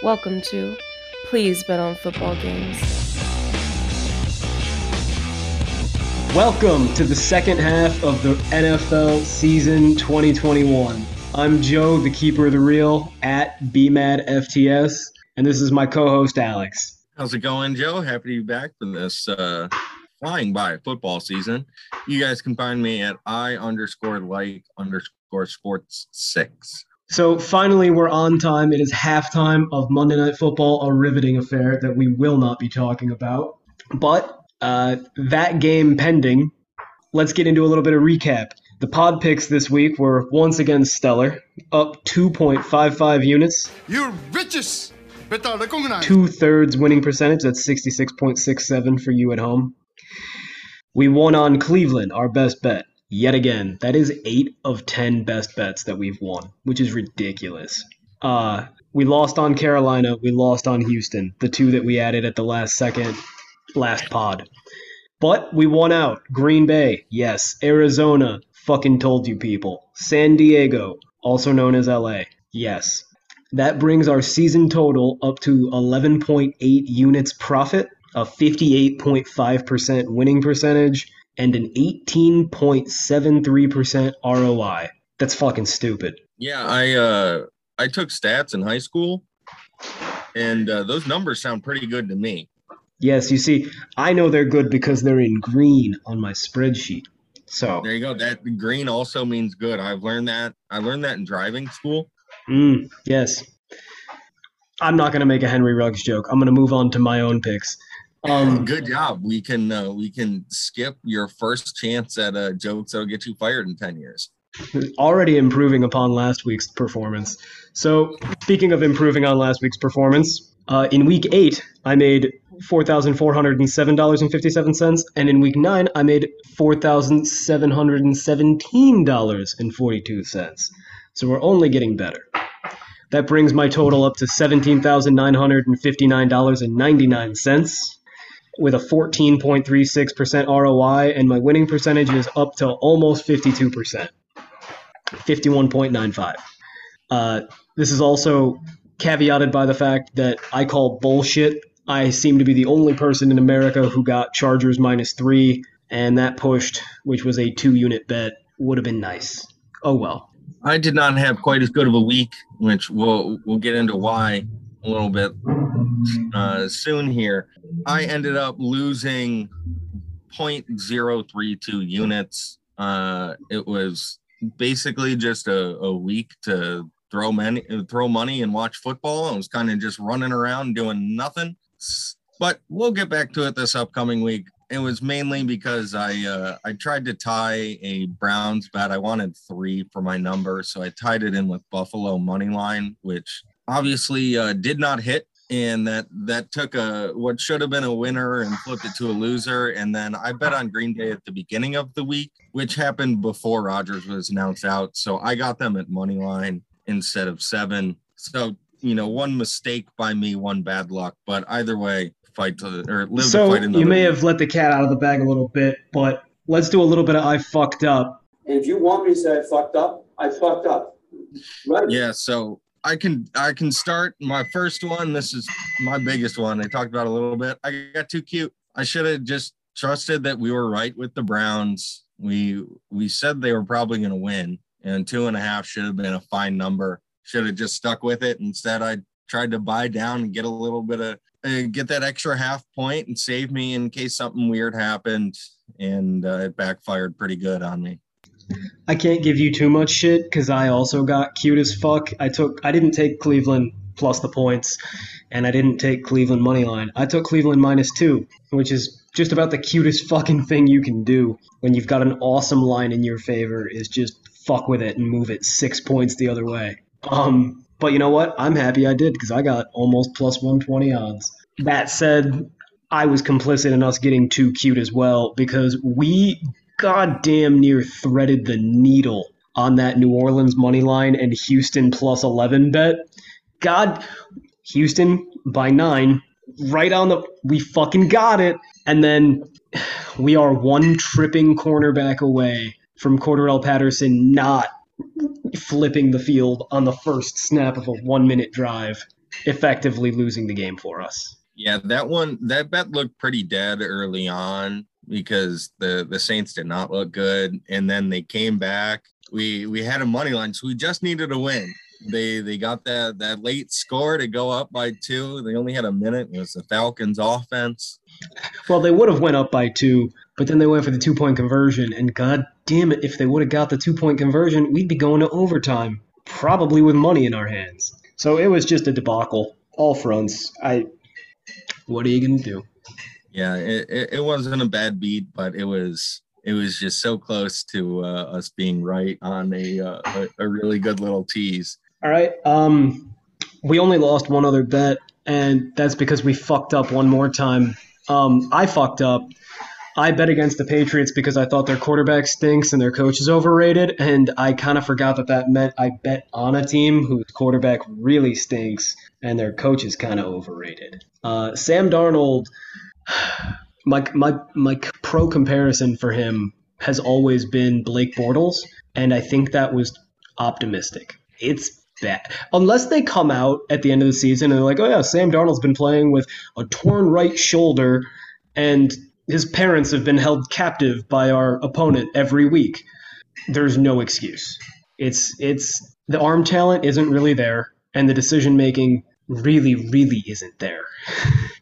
Welcome to Please Bet on Football Games. Welcome to the second half of the NFL season 2021. I'm Joe, the keeper of the real, at BMADFTS, and this is my co-host Alex. How's it going, Joe? Happy to be back for this uh, flying by football season. You guys can find me at I underscore like underscore sports six. So finally, we're on time. It is halftime of Monday Night Football, a riveting affair that we will not be talking about. But uh, that game pending, let's get into a little bit of recap. The pod picks this week were once again stellar, up 2.55 units. You're riches. Two thirds winning percentage. That's 66.67 for you at home. We won on Cleveland, our best bet yet again. That is eight of 10 best bets that we've won, which is ridiculous. Uh, we lost on Carolina. We lost on Houston, the two that we added at the last second, last pod. But we won out. Green Bay, yes. Arizona, fucking told you people. San Diego, also known as LA, yes. That brings our season total up to 11.8 units profit, a 58.5% winning percentage, and an 18.73% ROI. That's fucking stupid. Yeah, I uh, I took stats in high school, and uh, those numbers sound pretty good to me. Yes, you see, I know they're good because they're in green on my spreadsheet. So there you go. That green also means good. I've learned that. I learned that in driving school. Mm, yes. I'm not going to make a Henry Ruggs joke. I'm going to move on to my own picks. Um, Good job. We can uh, we can skip your first chance at uh, jokes that'll get you fired in ten years. Already improving upon last week's performance. So, speaking of improving on last week's performance, uh, in week eight I made four thousand four hundred and seven dollars and fifty seven cents, and in week nine I made four thousand seven hundred and seventeen dollars and forty two cents. So we're only getting better. That brings my total up to seventeen thousand nine hundred and fifty nine dollars and ninety nine cents with a 14.36% ROI, and my winning percentage is up to almost 52%, 51.95. Uh, this is also caveated by the fact that I call bullshit. I seem to be the only person in America who got Chargers minus three, and that pushed, which was a two unit bet, would have been nice. Oh well. I did not have quite as good of a week, which we'll we'll get into why a little bit uh, soon here. I ended up losing 0.032 units. Uh, it was basically just a, a week to throw money, throw money and watch football. I was kind of just running around doing nothing. But we'll get back to it this upcoming week. It was mainly because I uh, I tried to tie a Browns bet. I wanted three for my number, so I tied it in with Buffalo money line, which obviously uh, did not hit and that that took a what should have been a winner and flipped it to a loser. And then i bet on green bay at the beginning of the week which happened before Rodgers was announced out. So i got them at money line instead of seven. So you know one mistake by me one bad luck. But either way fight to or live so to fight you may week. have let the cat out of the bag a little bit but let's do a little bit of i fucked up. And if you want me to say i fucked up i fucked up. Right? Yeah so I can I can start my first one. This is my biggest one. I talked about a little bit. I got too cute. I should have just trusted that we were right with the Browns. We we said they were probably going to win, and two and a half should have been a fine number. Should have just stuck with it. Instead, I tried to buy down and get a little bit of uh, get that extra half point and save me in case something weird happened, and uh, it backfired pretty good on me. I can't give you too much shit because I also got cute as fuck. I took I didn't take Cleveland plus the points, and I didn't take Cleveland money line. I took Cleveland minus two, which is just about the cutest fucking thing you can do when you've got an awesome line in your favor. Is just fuck with it and move it six points the other way. Um, but you know what? I'm happy I did because I got almost plus 120 odds. That said, I was complicit in us getting too cute as well because we goddamn near threaded the needle on that New Orleans money line and Houston plus 11 bet. God, Houston by nine, right on the. We fucking got it. And then we are one tripping cornerback away from Cordarrelle Patterson not flipping the field on the first snap of a one minute drive. effectively losing the game for us. Yeah, that one that bet looked pretty dead early on because the the Saints did not look good, and then they came back. We we had a money line, so we just needed a win. They they got that that late score to go up by two. They only had a minute. It was the Falcons' offense. Well, they would have went up by two, but then they went for the two point conversion, and god damn it, if they would have got the two point conversion, we'd be going to overtime, probably with money in our hands. So it was just a debacle, all fronts. I, what are you gonna do? Yeah, it, it, it wasn't a bad beat, but it was it was just so close to uh, us being right on a, uh, a a really good little tease. All right. Um, we only lost one other bet, and that's because we fucked up one more time. Um, I fucked up. I bet against the Patriots because I thought their quarterback stinks and their coach is overrated, and I kind of forgot that that meant I bet on a team whose quarterback really stinks and their coach is kind of overrated. Uh, Sam Darnold, my my my pro comparison for him has always been Blake Bortles, and I think that was optimistic. It's bad. Unless they come out at the end of the season and they're like, oh yeah, Sam Darnold's been playing with a torn right shoulder and his parents have been held captive by our opponent every week. There's no excuse. It's it's the arm talent isn't really there, and the decision making really, really isn't there.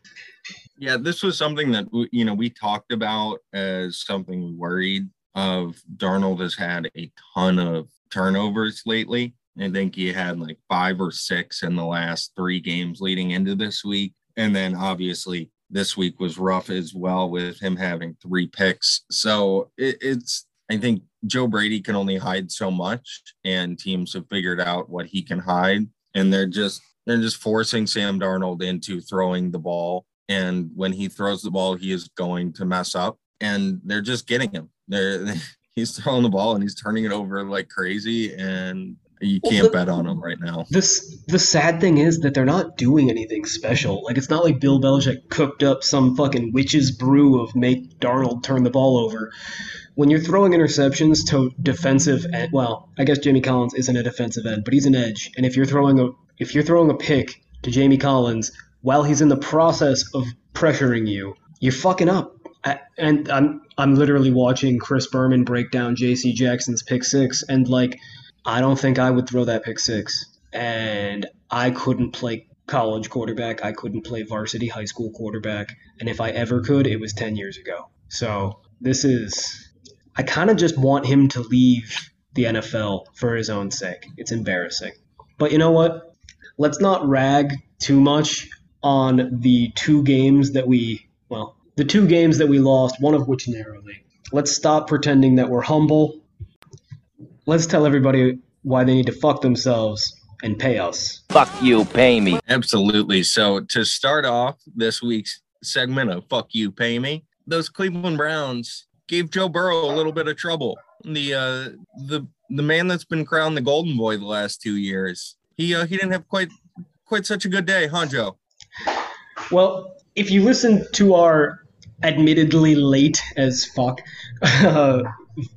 Yeah, this was something that w- you know we talked about as something we worried of. Darnold has had a ton of turnovers lately. I think he had like five or six in the last three games leading into this week, and then obviously this week was rough as well with him having three picks. So it, it's I think Joe Brady can only hide so much, and teams have figured out what he can hide, and they're just they're just forcing Sam Darnold into throwing the ball and when he throws the ball, he is going to mess up, and they're just getting him. They're he's throwing the ball and he's turning it over like crazy, and you can't the- bet on him right now. This the sad thing is that they're not doing anything special. Like it's not like Bill Belichick cooked up some fucking witch's brew of make Darnold turn the ball over. When you're throwing interceptions to defensive end, well, I guess Jamie Collins isn't a defensive end, but he's an edge. And if you're throwing a if you're throwing a pick to Jamie Collins while he's in the process of pressuring you, you're fucking up. And I'm I'm literally watching Chris Berman break down J.C. Jackson's pick six, and like I don't think I would throw that pick six. And I couldn't play college quarterback. I couldn't play varsity high school quarterback. And if I ever could, it was 10 years ago. So this is, I kind of just want him to leave the NFL for his own sake. It's embarrassing. But you know what? Let's not rag too much on the two games that we, well, the two games that we lost, one of which narrowly. Let's stop pretending that we're humble let's tell everybody why they need to fuck themselves and pay us. Fuck you, pay me. Absolutely. So to start off this week's segment of "Fuck You, Pay Me," those Cleveland Browns gave Joe Burrow a little bit of trouble. The uh, the the man that's been crowned the Golden Boy the last two years. He uh, he didn't have quite quite such a good day, huh, Joe? Well, if you listen to our admittedly late as fuck uh,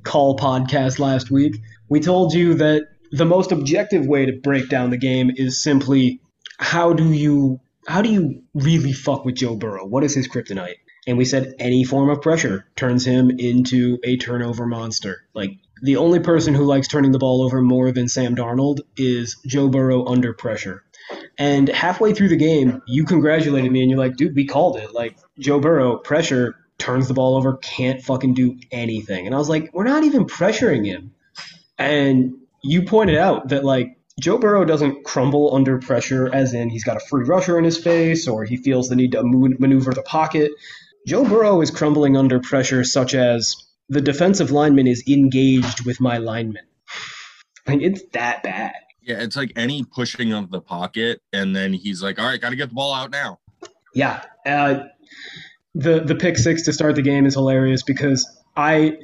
call podcast last week, we told you that the most objective way to break down the game is simply how do you how do you really fuck with Joe Burrow? What is his kryptonite? And we said any form of pressure turns him into a turnover monster. Like the only person who likes turning the ball over more than Sam Darnold is Joe Burrow under pressure. And halfway through the game, you congratulated me and you're like, dude, we called it. Like, Joe Burrow, pressure, turns the ball over, can't fucking do anything. And I was like, we're not even pressuring him. And you pointed out that, like, Joe Burrow doesn't crumble under pressure, as in he's got a free rusher in his face or he feels the need to maneuver the pocket. Joe Burrow is crumbling under pressure, such as the defensive lineman is engaged with my lineman. Like, it's that bad. Yeah, it's like any pushing of the pocket, and then he's like, "All right, got to get the ball out now." Yeah, uh, the the pick six to start the game is hilarious because I,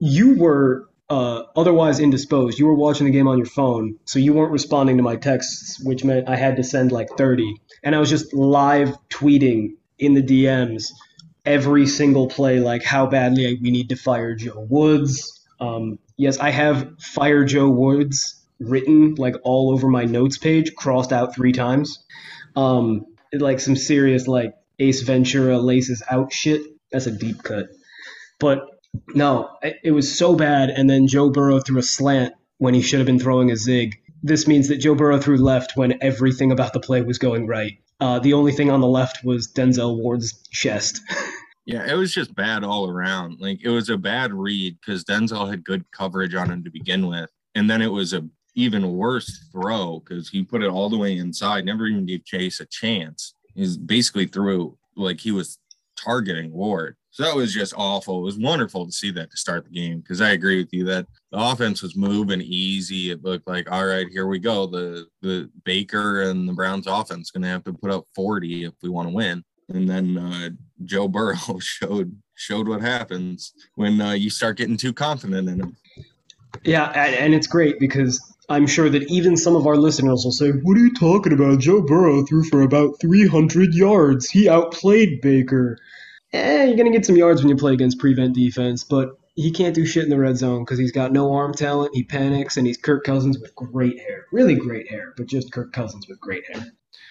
you were uh, otherwise indisposed. You were watching the game on your phone, so you weren't responding to my texts, which meant I had to send like thirty, and I was just live tweeting in the DMs every single play, like how badly we need to fire Joe Woods. Um, yes, I have fire Joe Woods written like all over my notes page, crossed out three times. Um, like some serious like Ace Ventura laces out shit. That's a deep cut. But no, it, it was so bad. And then Joe Burrow threw a slant when he should have been throwing a zig. This means that Joe Burrow threw left when everything about the play was going right. Uh, the only thing on the left was Denzel Ward's chest. Yeah, it was just bad all around. Like it was a bad read because Denzel had good coverage on him to begin with, and then it was a even worse throw because he put it all the way inside, never even gave Chase a chance. He's basically threw like he was targeting Ward. So that was just awful. It was wonderful to see that to start the game because I agree with you that the offense was moving easy. It looked like, all right, here we go. The the Baker and the Browns offense going to have to put up 40 if we want to win and then uh, Joe Burrow showed showed what happens when uh, you start getting too confident in him. Yeah, and, and it's great because I'm sure that even some of our listeners will say, "What are you talking about? Joe Burrow threw for about 300 yards. He outplayed Baker." Eh, you're gonna get some yards when you play against prevent defense, but he can't do shit in the red zone because he's got no arm talent. He panics, and he's Kirk Cousins with great hair, really great hair, but just Kirk Cousins with great hair.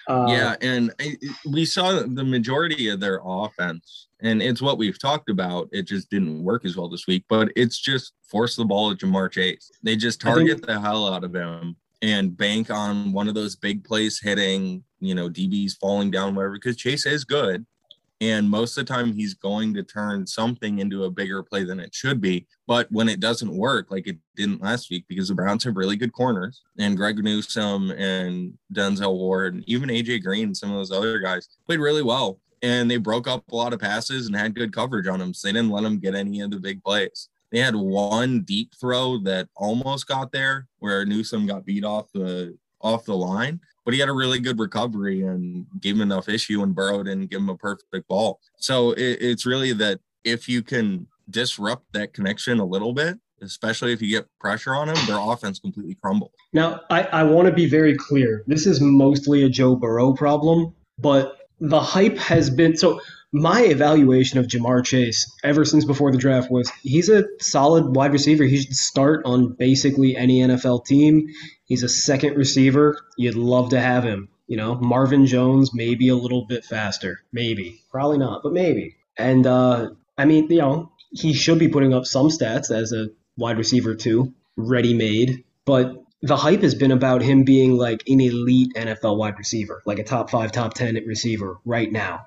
Uh, yeah, and we saw the majority of their offense, and it's what we've talked about. It just didn't work as well this week, but it's just force the ball at Ja'Marr Chase. They just target think, the hell out of him and bank on one of those big plays hitting, you know, DBs falling down, whatever, because Chase is good. And most of the time, he's going to turn something into a bigger play than it should be. But when it doesn't work, like it didn't last week, because the Browns have really good corners, and Greg Newsome and Denzel Ward, and even AJ Green, some of those other guys played really well. And they broke up a lot of passes and had good coverage on them. So they didn't let them get any of the big plays. They had one deep throw that almost got there where Newsome got beat off the off the line but he had a really good recovery and gave him enough issue and Burrow didn't give him a perfect ball. So it, it's really that if you can disrupt that connection a little bit, especially if you get pressure on him, their offense completely crumbles. Now, I, I want to be very clear. This is mostly a Joe Burrow problem, but the hype has been so my evaluation of Ja'Marr Chase ever since before the draft was he's a solid wide receiver. He should start on basically any NFL team. He's a second receiver. You'd love to have him. You know, Marvin Jones, maybe a little bit faster. Maybe. Probably not, but maybe. And, uh, I mean, you know, he should be putting up some stats as a wide receiver, too, ready made. But the hype has been about him being like an elite NFL wide receiver, like a top five, top 10 receiver right now.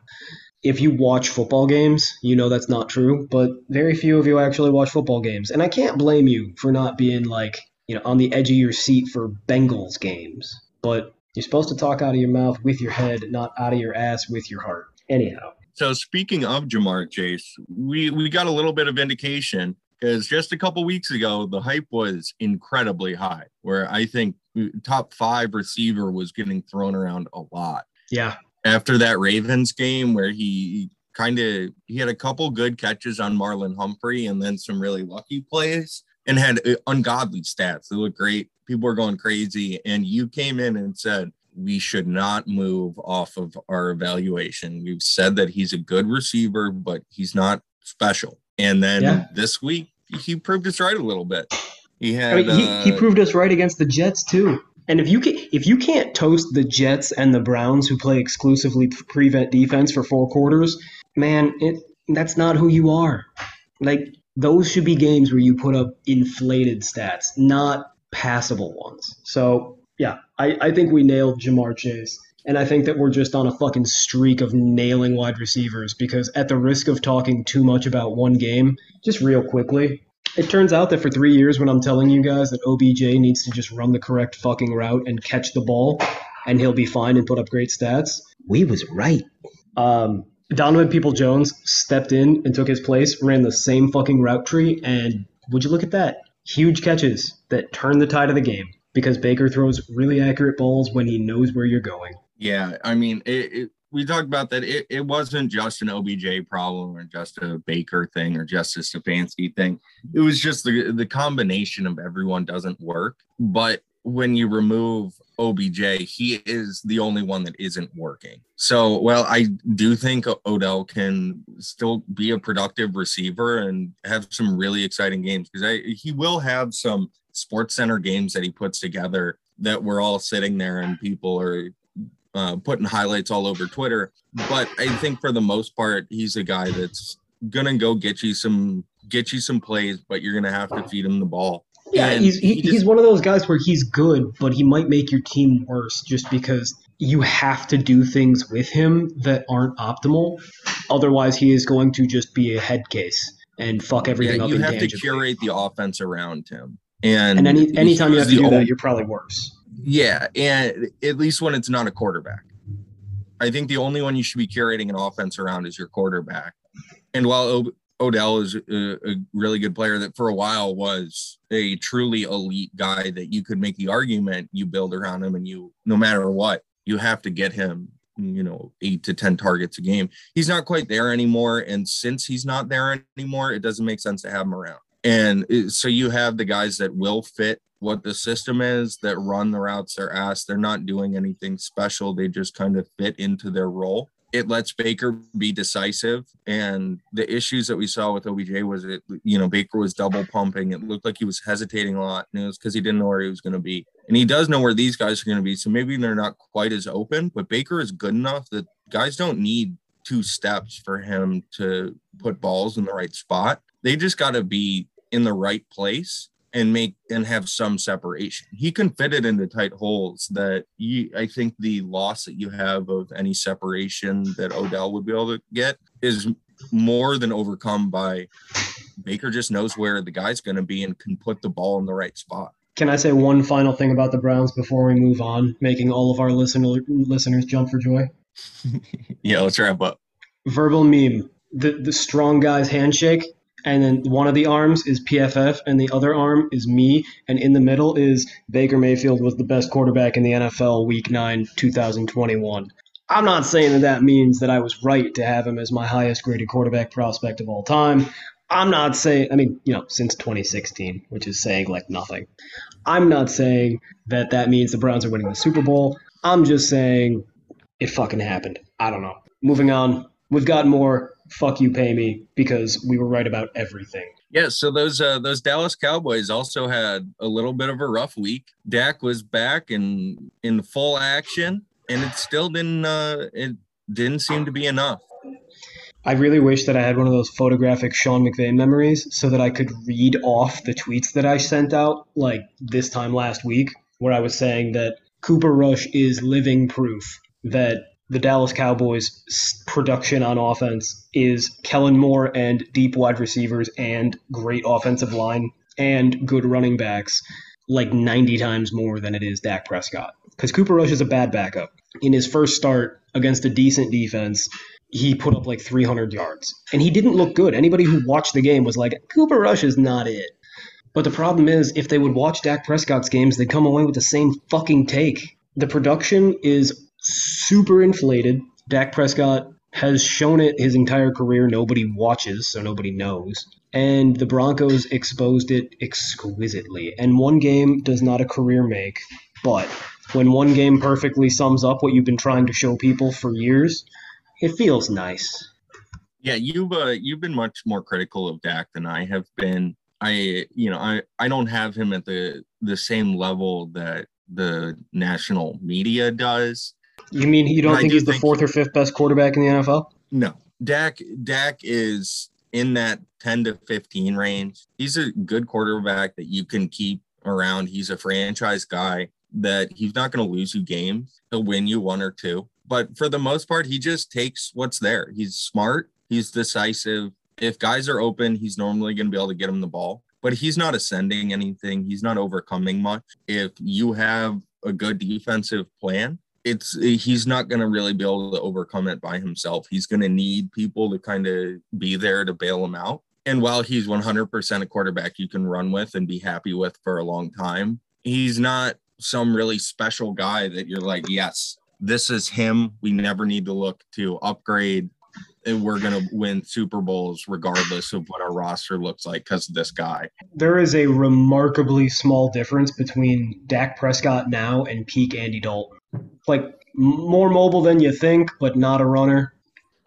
If you watch football games, you know that's not true, but very few of you actually watch football games. And I can't blame you for not being like you know, on the edge of your seat for Bengals games. But you're supposed to talk out of your mouth with your head, not out of your ass with your heart. Anyhow. So speaking of Ja'Marr Chase, we we got a little bit of indication because just a couple weeks ago the hype was incredibly high, where I think top five receiver was getting thrown around a lot. Yeah. After that Ravens game where he kind of he had a couple good catches on Marlon Humphrey and then some really lucky plays and had uh, ungodly stats. They look great. People were going crazy. And you came in and said, we should not move off of our evaluation. We've said that he's a good receiver, but he's not special. And then yeah. this week, he proved us right a little bit. He had. I mean, he, uh, he proved us right against the Jets too. And if you can, if you can't toast the Jets and the Browns, who play exclusively prevent defense for four quarters, man, it that's not who you are. Like those should be games where you put up inflated stats, not passable ones. So yeah, I, I think we nailed Ja'Marr Chase. And I think that we're just on a fucking streak of nailing wide receivers because at the risk of talking too much about one game, just real quickly, it turns out that for three years when I'm telling you guys that OBJ needs to just run the correct fucking route and catch the ball and he'll be fine and put up great stats, we was right. Um, Donovan Peoples-Jones stepped in and took his place, ran the same fucking route tree, and would you look at that? Huge catches that turn the tide of the game because Baker throws really accurate balls when he knows where you're going. Yeah, I mean, it, it, we talked about that. It, it wasn't just an OBJ problem or just a Baker thing or just a Stefanski thing. It was just the the combination of everyone doesn't work. But when you remove OBJ, he is the only one that isn't working. So, well, I do think Odell can still be a productive receiver and have some really exciting games because he will have some sports center games that he puts together that we're all sitting there and people are uh, putting highlights all over Twitter. But I think for the most part, he's a guy that's gonna go get you some get you some plays, but you're gonna have to feed him the ball. Yeah, And he's he, he just- he's one of those guys where he's good, but he might make your team worse just because you have to do things with him that aren't optimal. Otherwise, he is going to just be a head case and fuck everything yeah, up you have to curate the offense around him. And, and any anytime you have to do that, you're probably worse. Yeah, and at least when it's not a quarterback. I think the only one you should be curating an offense around is your quarterback. And while Odell is a, a really good player that for a while was a truly elite guy that you could make the argument you build around him and you no matter what, you have to get him, you know, 8 to 10 targets a game. He's not quite there anymore and since he's not there anymore, it doesn't make sense to have him around. And uh, so you have the guys that will fit what the system is that run the routes they're asked. They're not doing anything special. They just kind of fit into their role. It lets Baker be decisive. And the issues that we saw with OBJ was it, you know, Baker was double pumping. It looked like he was hesitating a lot. And it was because he didn't know where he was going to be. And he does know where these guys are going to be. So maybe they're not quite as open, but Baker is good enough that guys don't need two steps for him to put balls in the right spot. They just got to be in the right place and make and have some separation. He can fit it into tight holes that you I think the loss that you have of any separation that Odell would be able to get is more than overcome by Baker just knows where the guy's going to be and can put the ball in the right spot. Can I say one final thing about the Browns before we move on, making all of our listener, listeners jump for joy? Yeah, let's wrap up. verbal meme the the strong guy's handshake and then one of the arms is PFF and the other arm is me. And in the middle is Baker Mayfield was the best quarterback in the NFL week 9 2021 I'm not saying that that means that I was right to have him as my highest graded quarterback prospect of all time. I'm not saying I mean you know since 2016 which is saying like nothing. I'm not saying that that means the Browns are winning the Super Bowl. I'm just saying it fucking happened. I don't know. Moving on. We've got more fuck you pay me because we were right about everything Yeah, so those uh, those Dallas Cowboys also had a little bit of a rough week. Dak was back and in full action, and it still didn't uh, it didn't seem to be enough. i really wish that i had one of those photographic sean mcvay memories so that i could read off the tweets that i sent out like this time last week where i was saying that cooper rush is living proof that the Dallas Cowboys' production on offense is Kellen Moore and deep wide receivers and great offensive line and good running backs like 90 times more than it is Dak Prescott. Because Cooper Rush is a bad backup. In his first start against a decent defense, he put up like 300 yards. And he didn't look good. Anybody who watched the game was like, Cooper Rush is not it. But the problem is, if they would watch Dak Prescott's games, they'd come away with the same fucking take. The production is super inflated. Dak Prescott has shown it his entire career. Nobody watches, so nobody knows. And the Broncos exposed it exquisitely. And one game does not a career make, but when one game perfectly sums up what you've been trying to show people for years, it feels nice. Yeah, you've uh, you've been much more critical of Dak than I have been. I you know I I don't have him at the the same level that the national media does. You mean you don't think do he's the think- fourth or fifth best quarterback in the NFL? No, Dak Dak is in that 10 to 15 range. He's a good quarterback that you can keep around. He's a franchise guy that he's not going to lose you games. He'll win you one or two. But for the most part, he just takes what's there. He's smart, he's decisive. If guys are open, he's normally going to be able to get him the ball. But he's not ascending anything. He's not overcoming much. If you have a good defensive plan, it's he's not going to really be able to overcome it by himself. He's going to need people to kind of be there to bail him out. And while he's 100% a quarterback you can run with and be happy with for a long time, he's not some really special guy that you're like, yes, this is him. We never need to look to upgrade. And we're going to win Super Bowls regardless of what our roster looks like because of this guy. There is a remarkably small difference between Dak Prescott now and peak Andy Dalton. Like more mobile than you think, but not a runner.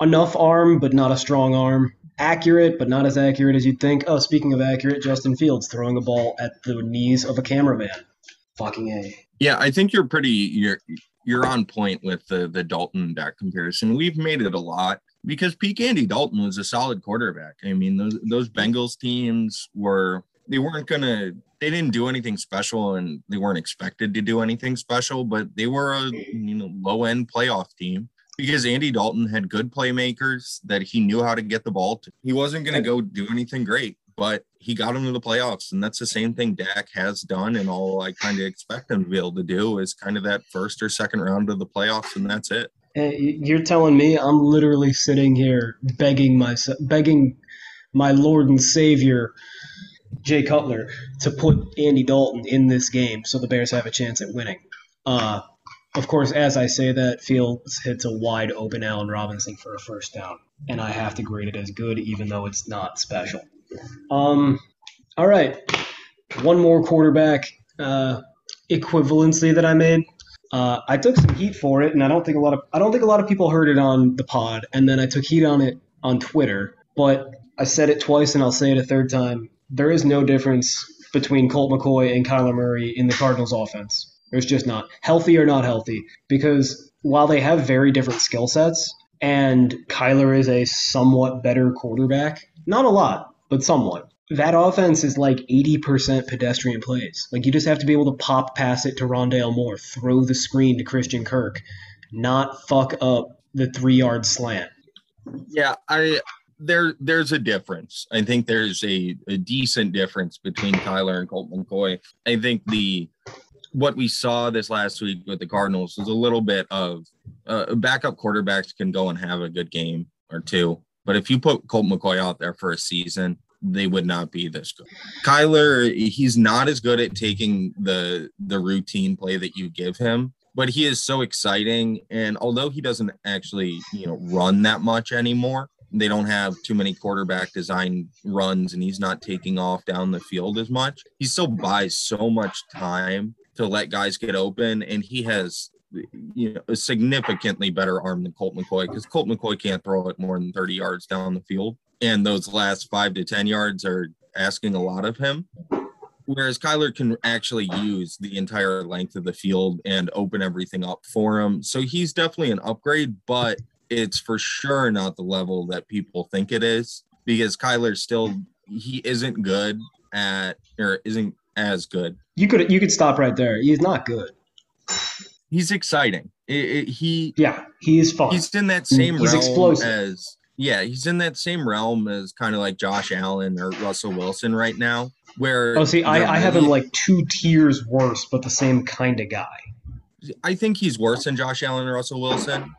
Enough arm, but not a strong arm. Accurate, but not as accurate as you'd think. Oh, speaking of accurate, Justin Fields throwing a ball at the knees of a cameraman. Fucking A. Yeah, I think you're pretty you're you're on point with the the Dalton Dak comparison. We've made it a lot because peak Andy Dalton was a solid quarterback. I mean, those those Bengals teams were they weren't gonna they didn't do anything special and they weren't expected to do anything special, but they were a you know low end playoff team because Andy Dalton had good playmakers that he knew how to get the ball to. He wasn't gonna go do anything great, but he got him to the playoffs, and that's the same thing Dak has done. And all I kind of expect him to be able to do is kind of that first or second round of the playoffs, and that's it. Hey, You're telling me I'm literally sitting here begging myself, begging my Lord and Savior, Jay Cutler, to put Andy Dalton in this game so the Bears have a chance at winning. Uh, of course, as I say that, Fields hits a wide open Allen Robinson for a first down, and I have to grade it as good, even though it's not special. Um, all right, one more quarterback uh, equivalency that I made. Uh, I took some heat for it, and I don't think a lot of I don't think a lot of people heard it on the pod, and then I took heat on it on Twitter. But I said it twice, and I'll say it a third time. There is no difference between Colt McCoy and Kyler Murray in the Cardinals' offense. There's just not healthy or not healthy because while they have very different skill sets, and Kyler is a somewhat better quarterback, not a lot, but somewhat. That offense is like 80% pedestrian plays. Like you just have to be able to pop pass it to Rondale Moore, throw the screen to Christian Kirk, not fuck up the three yard slant. Yeah, I there there's a difference. I think there's a, a decent difference between Kyler and Colt McCoy. I think the what we saw this last week with the Cardinals was a little bit of uh, backup quarterbacks can go and have a good game or two, but if you put Colt McCoy out there for a season, they would not be this good. Kyler, he's not as good at taking the the routine play that you give him, but he is so exciting. And although he doesn't actually, you know, run that much anymore, they don't have too many quarterback design runs, and he's not taking off down the field as much. He still buys so much time to let guys get open, and he has you know a significantly better arm than Colt McCoy because Colt McCoy can't throw it more than 30 yards down the field and those last five to 10 yards are asking a lot of him. Whereas Kyler can actually use the entire length of the field and open everything up for him. So he's definitely an upgrade, but it's for sure not the level that people think it is because Kyler still he isn't good at or isn't as good. You could you could stop right there. He's not good. He's exciting. It, it, he Yeah, he is fun. he's in that same He's realm explosive. as yeah, he's in that same realm as kind of like Josh Allen or Russell Wilson right now. Where oh, see, I, I have him like two tiers worse, but the same kind of guy. I think he's worse than Josh Allen and Russell Wilson.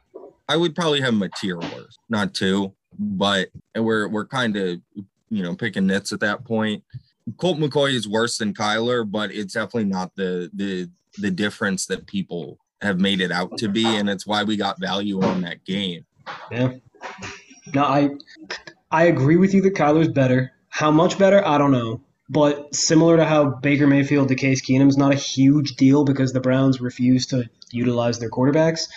I would probably have him a tier worse, not two, but we're we're kind of you know picking nits at that point. Colt McCoy is worse than Kyler, but it's definitely not the the the difference that people have made it out to be, and it's why we got value on that game. Yeah. No, I I agree with you that Kyler's better. How much better? I don't know. But similar to how Baker Mayfield to Case Keenum's not a huge deal because the Browns refuse to utilize their quarterbacks.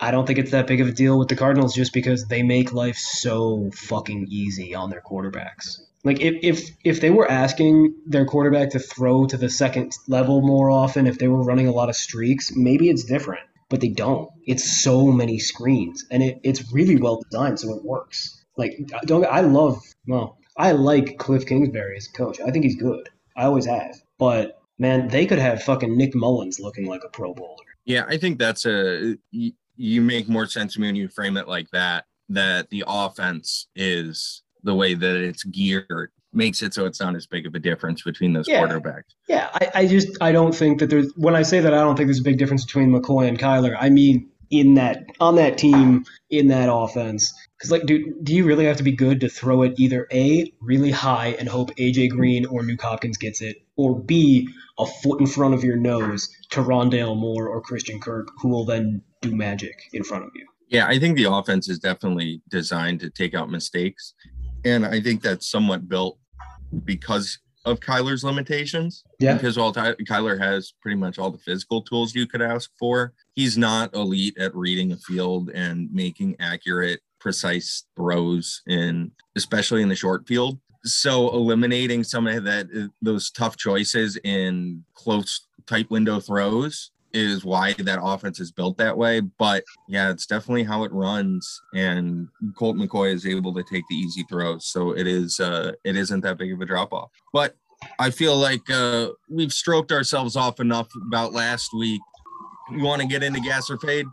I don't think it's that big of a deal with the Cardinals just because they make life so fucking easy on their quarterbacks. Like if if if they were asking their quarterback to throw to the second level more often, if they were running a lot of streaks, maybe it's different. But they don't. It's so many screens, and it, it's really well designed, so it works. Like don't I love well, I like Cliff Kingsbury as a coach. I think he's good. I always have. But man, they could have fucking Nick Mullens looking like a Pro Bowler. Yeah, I think that's a you, make more sense to me when you frame it like that. That the offense is the way that it's geared makes it so it's not as big of a difference between those Yeah. quarterbacks. Yeah, I, I just I don't think that there's when I say that I don't think there's a big difference between McCoy and Kyler. I mean in that on that team in that offense. Because like, dude, do you really have to be good to throw it either a really high and hope AJ Green or Nuk Hopkins gets it, or b a foot in front of your nose to Rondale Moore or Christian Kirk, who will then do magic in front of you. Yeah, I think the offense is definitely designed to take out mistakes. And I think that's somewhat built because of Kyler's limitations. Yeah. Because while Ty- Kyler has pretty much all the physical tools you could ask for, he's not elite at reading a field and making accurate, precise throws in especially in the short field. So eliminating some of that uh, those tough choices in close tight window throws is why that offense is built that way. But yeah, it's definitely how it runs. And Colt McCoy is able to take the easy throws. So it is uh it isn't that big of a drop off. But I feel like uh we've stroked ourselves off enough about last week. You want to get into gas or fade?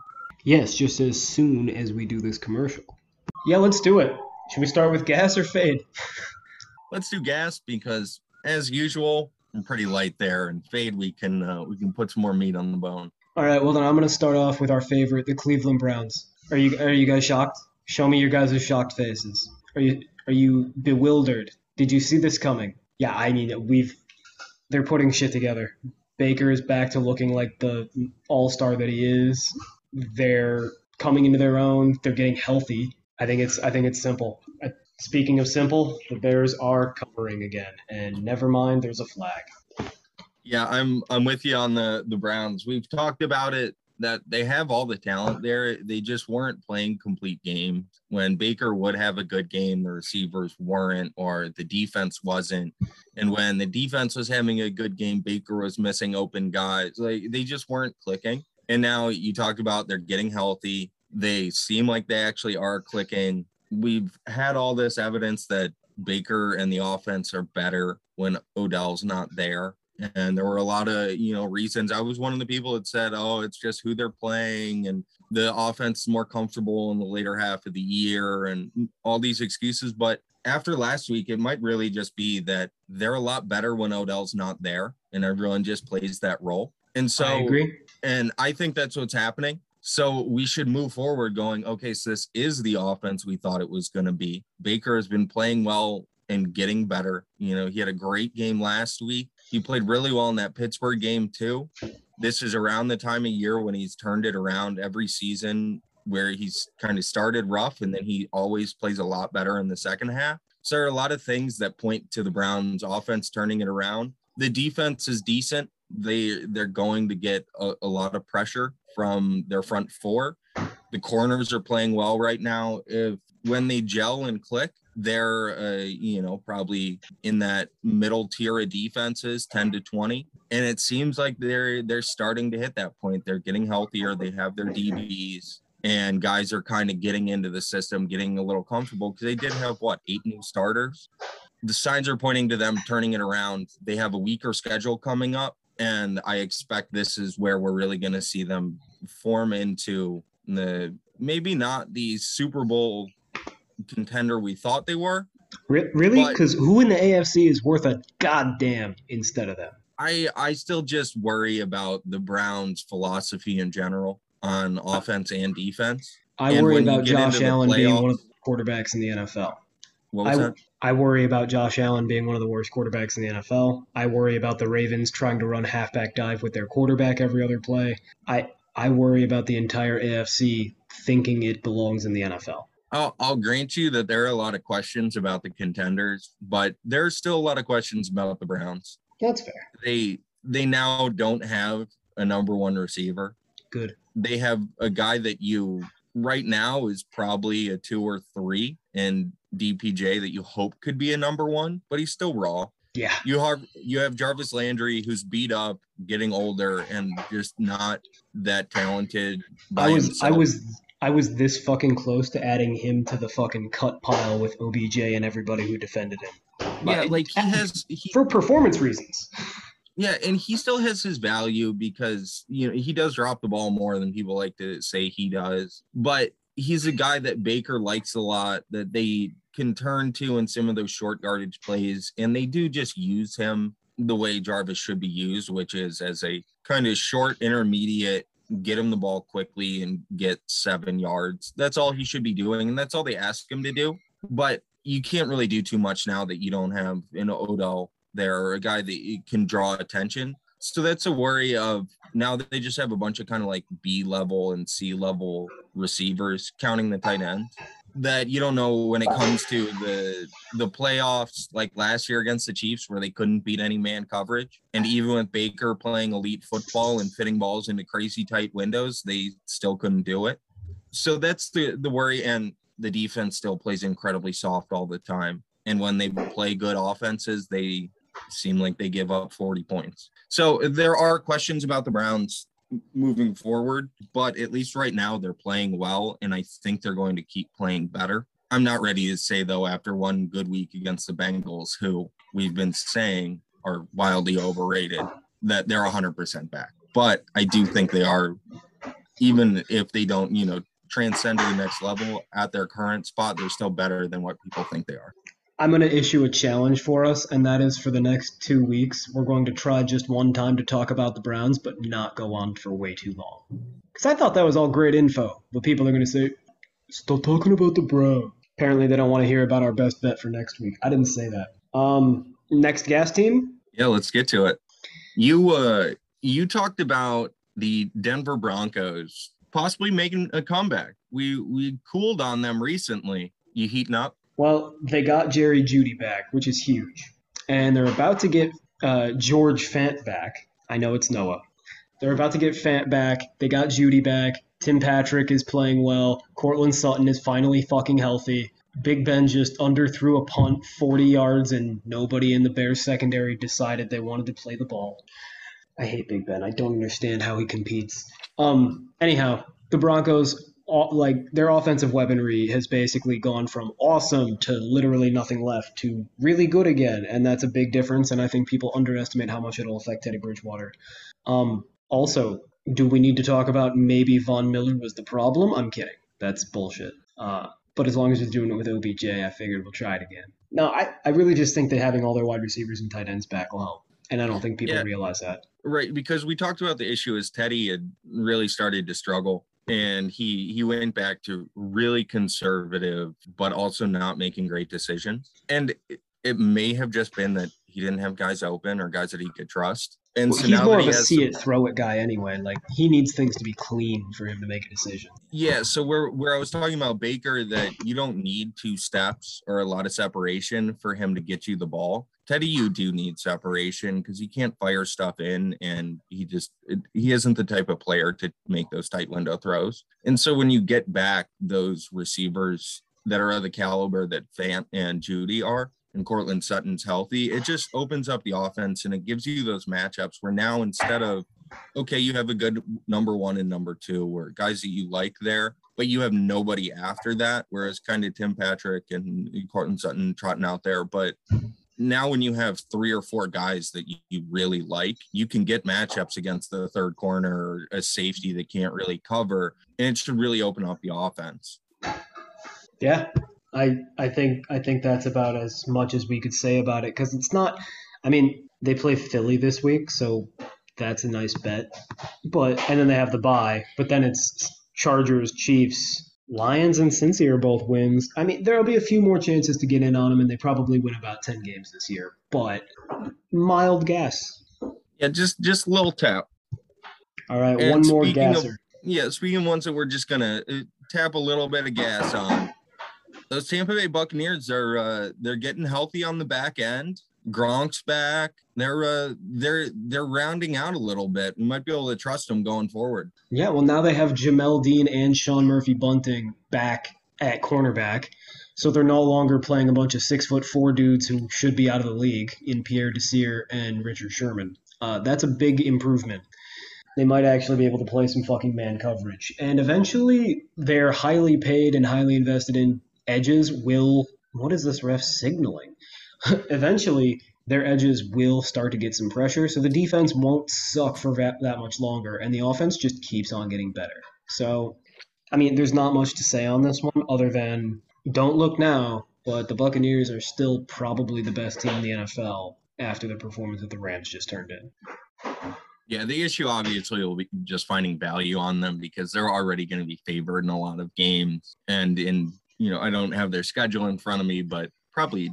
Yes, just as soon as we do this commercial. Yeah, let's do it. Should we start with gas or fade? Let's do gas because as usual, I'm pretty light there. And fade we can uh, we can put some more meat on the bone. All right, well then I'm gonna start off with our favorite, the Cleveland Browns. Are you are you guys shocked? Show me your guys' shocked faces. Are you are you bewildered? Did you see this coming? Yeah, I mean we've they're putting shit together. Baker is back to looking like the all star that he is. They're coming into their own. They're getting healthy. I think it's I think it's simple. Speaking of simple, the Bears are covering again, and never mind, there's a flag. Yeah, I'm I'm with you on the the Browns. We've talked about it that they have all the talent there. They just weren't playing complete games. When Baker would have a good game, the receivers weren't, or the defense wasn't. And when the defense was having a good game, Baker was missing open guys. Like they just weren't clicking. And now you talk about they're getting healthy. They seem like they actually are clicking. We've had all this evidence that Baker and the offense are better when Odell's not there. And there were a lot of you know reasons. I was one of the people that said oh it's just who they're playing and the offense is more comfortable in the later half of the year and all these excuses. But after last week it might really just be that they're a lot better when odell's not there and everyone just plays that role. And so I agree. and i think that's what's happening so we should move forward going okay so this is the offense we thought it was going to be baker has been playing well and getting better you know he had a great game last week he played really well in that Pittsburgh game too. This is around the time of year when he's turned it around every season where he's kind of started rough and then he always plays a lot better in the second half. So there are a lot of things that point to the Browns offense turning it around. The defense is decent. They they're going to get a, a lot of pressure from their front four. The corners are playing well right now. If when they gel and click, they're uh, you know probably in that middle tier of defenses 10 to 20 and it seems like they're they're starting to hit that point. They're getting healthier. They have their dbs and guys are kind of getting into the system getting a little comfortable because they did have what eight new starters? The signs are pointing to them turning it around. They have a weaker schedule coming up and i expect this is where we're really going to see them form into the maybe not the super bowl contender we thought they were. Re- really? Because who in the AFC is worth a goddamn instead of them? I I still just worry about the Browns' philosophy in general on offense and defense. I And worry about Josh Allen being one of the quarterbacks in the NFL. I, that? I worry about Josh Allen being one of the worst quarterbacks in the NFL. I worry about the Ravens trying to run halfback dive with their quarterback every other play. I I worry about the entire AFC thinking it belongs in the NFL. I'll, I'll grant you that there are a lot of questions about the contenders, but there's still a lot of questions about the Browns. That's fair. They they now don't have a number one receiver. Good. They have a guy that you right now is probably a two or three in DPJ that you hope could be a number one, but he's still raw. Yeah. You have you have Jarvis Landry who's beat up, getting older, and just not that talented. By I was I was I was this fucking close to adding him to the fucking cut pile with OBJ and everybody who defended him. yeah, But- like he has he, for performance reasons. yeah, and he still has his value because you know he does drop the ball more than people like to say he does, but he's a guy that Baker likes a lot that they can turn to in some of those short yardage plays, and they do just use him the way Jarvis should be used, which is as a kind of short intermediate get him the ball quickly and get seven yards. That's all he should be doing. And that's all they ask him to do. But you can't really do too much now that you don't have an Odell there or a guy that can draw attention. So that's a worry of now that they just have a bunch of kind of like B level and C level receivers, counting the tight ends, that you don't know when it comes to the the playoffs, like last year against the Chiefs, where they couldn't beat any man coverage, and even with Baker playing elite football and fitting balls into crazy tight windows, they still couldn't do it. So that's the the worry, and the defense still plays incredibly soft all the time. And when they play good offenses, they seem like they give up 40 points. So there are questions about the Browns. moving forward. But at least right now they're playing well, and I think they're going to keep playing better. I'm not ready to say though after one good week against the Bengals, who we've been saying are wildly overrated, that they're 100% back. But I do think they are, even if they don't, you know, transcend to the next level at their current spot, they're still better than what people think they are. I'm going to issue a challenge for us, and that is for the next two weeks, we're going to try just one time to talk about the Browns, but not go on for way too long. Because I thought that was all great info, but people are going to say, stop talking about the Browns. Apparently, they don't want to hear about our best bet for next week. I didn't say that. Um, next gas team. Yeah, let's get to it. You uh, you talked about the Denver Broncos possibly making a comeback. We we cooled on them recently. You heating up? Well, they got Jerry Jeudy back, which is huge, and they're about to get uh, George Fant back. I know it's Noah. They're about to get Fant back. They got Jeudy back. Tim Patrick is playing well. Courtland Sutton is finally fucking healthy. Big Ben just underthrew a punt 40 yards, and nobody in the Bears secondary decided they wanted to play the ball. I hate Big Ben. I don't understand how he competes. Um. Anyhow, the Broncos, like their offensive weaponry, has basically gone from awesome to literally nothing left to really good again, and that's a big difference. And I think people underestimate how much it'll affect Teddy Bridgewater. Um. Also, do we need to talk about maybe Von Miller was the problem? I'm kidding. That's bullshit. Uh, but as long as we're doing it with OBJ, I figured we'll try it again. No, I, I really just think that having all their wide receivers and tight ends back will help. And I don't think people Yeah. realize that. Right, because we talked about the issue as Teddy had really started to struggle and he he went back to really conservative but also not making great decisions. And it, it may have just been that he didn't have guys open or guys that he could trust. And Well, so he's now more of he a has see it, throw it guy anyway. Like he needs things to be clean for him to make a decision. Yeah, so where where I was talking about Baker that you don't need two steps or a lot of separation for him to get you the ball. Teddy, you do need separation because he can't fire stuff in, and he just he isn't the type of player to make those tight window throws. And so when you get back those receivers that are of the caliber that Fant and Jeudy are, and Courtland Sutton's healthy, it just opens up the offense and it gives you those matchups where now instead of okay, you have a good number one and number two, where guys that you like there, but you have nobody after that. Whereas kind of Tim Patrick and Courtland Sutton trotting out there, but now when you have three or four guys that you, really like, you can get matchups against the third corner or a safety that can't really cover, and it should really open up the offense. Yeah, I I think I think that's about as much as we could say about it because it's not. I mean, they play Philly this week, so that's a nice bet. But and then they have the bye, but then it's Chargers, Chiefs, Lions, and Cincy are both wins. I mean, there'll be a few more chances to get in on them, and they probably win about ten games this year. But mild guess. Yeah, just just little tap. All right, And one more of- Yeah, speaking of ones that we're just gonna uh, tap a little bit of gas on, those Tampa Bay Buccaneers are uh, they're getting healthy on the back end. Gronk's back. They're uh, they're they're rounding out a little bit. We might be able to trust them going forward. Yeah, well, now they have Jamel Dean and Sean Murphy Bunting back at cornerback. So they're no longer playing a bunch of six foot four dudes who should be out of the league in Pierre Desir and Richard Sherman. Uh, that's a big improvement. They might actually be able to play some fucking man coverage. And eventually, their highly paid and highly invested in edges will. What is this ref signaling? eventually, their edges will start to get some pressure, so the defense won't suck for that, that much longer, and the offense just keeps on getting better. So, I mean, there's not much to say on this one other than don't look now, but the Buccaneers are still probably the best team in the NFL after the performance that the Rams just turned in. Yeah, the issue obviously will be just finding value on them because they're already going to be favored in a lot of games. And in, you know, I don't have their schedule in front of me, but probably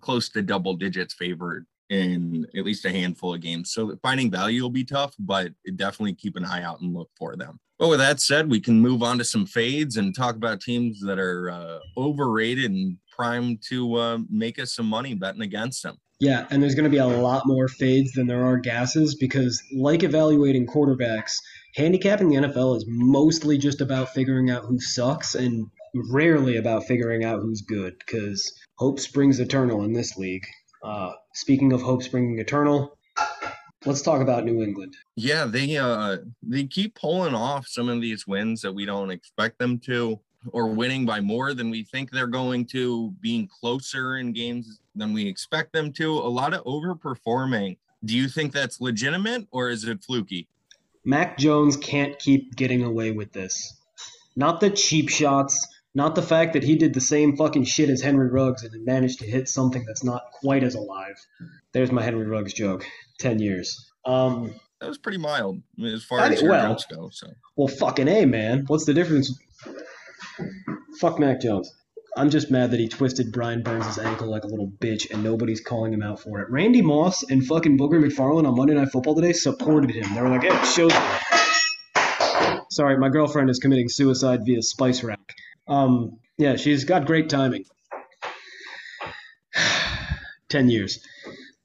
close to double digits favored in at least a handful of games. So finding value will be tough, but definitely keep an eye out and look for them. But with that said, we can move on to some fades and talk about teams that are uh, overrated and primed to uh, make us some money betting against them. Yeah, and there's going to be a lot more fades than there are gasses because, like evaluating quarterbacks, handicapping the NFL is mostly just about figuring out who sucks and rarely about figuring out who's good because hope springs eternal in this league. Uh, speaking of hope springing eternal, Let's talk about New England. Yeah, they uh they keep pulling off some of these wins that we don't expect them to, or winning by more than we think they're going to, being closer in games than we expect them to. A lot of overperforming. Do you think that's legitimate or is it fluky? Mac Jones can't keep getting away with this. Not the cheap shots, not the fact that he did the same fucking shit as Henry Ruggs and managed to hit something that's not quite as alive. There's my Henry Ruggs joke. 10 years. Um, That was pretty mild I mean, as far I- as your well- jokes go. So well, fucking A, man. What's the difference? Fuck Mac Jones. I'm just mad that he twisted Brian Burns' ankle like a little bitch and nobody's calling him out for it. Randy Moss and fucking Booger McFarland on Monday Night Football today supported him. They were like, hey, shows. Sorry, my girlfriend is committing suicide via spice rack. Um, yeah, she's got great timing. 10 years.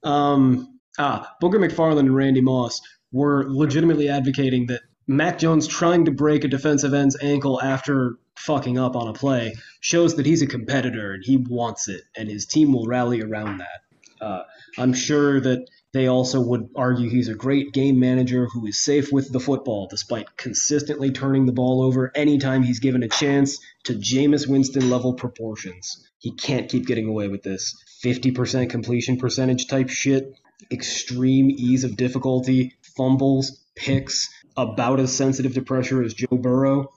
Um, ah, McFarland and Randy Moss were legitimately advocating that Mac Jones trying to break a defensive end's ankle after fucking up on a play shows that he's a competitor and he wants it, and his team will rally around that. Uh, I'm sure that they also would argue he's a great game manager who is safe with the football despite consistently turning the ball over anytime he's given a chance to Jameis Winston level proportions. He can't keep getting away with this 50% completion percentage type shit, extreme ease of difficulty, fumbles, picks, about as sensitive to pressure as Joe Burrow.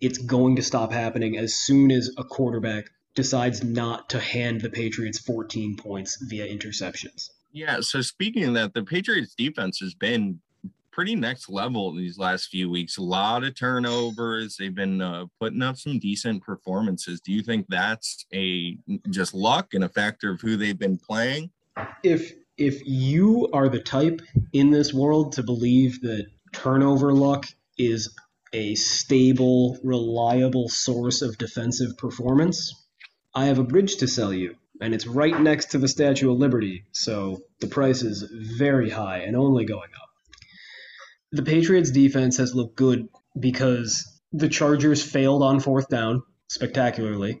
It's going to stop happening as soon as a quarterback decides not to hand the Patriots 14 points via interceptions. Yeah. So speaking of that, the Patriots defense has been pretty next level these last few weeks. A lot of turnovers. They've been uh, putting up some decent performances. Do you think that's a just luck and a factor of who they've been playing? if if you are the type in this world to believe that turnover luck is a stable, reliable source of defensive performance, I have a bridge to sell you, and it's right next to the Statue of Liberty, so the price is very high and only going up. The Patriots defense has looked good because the Chargers failed on fourth down spectacularly.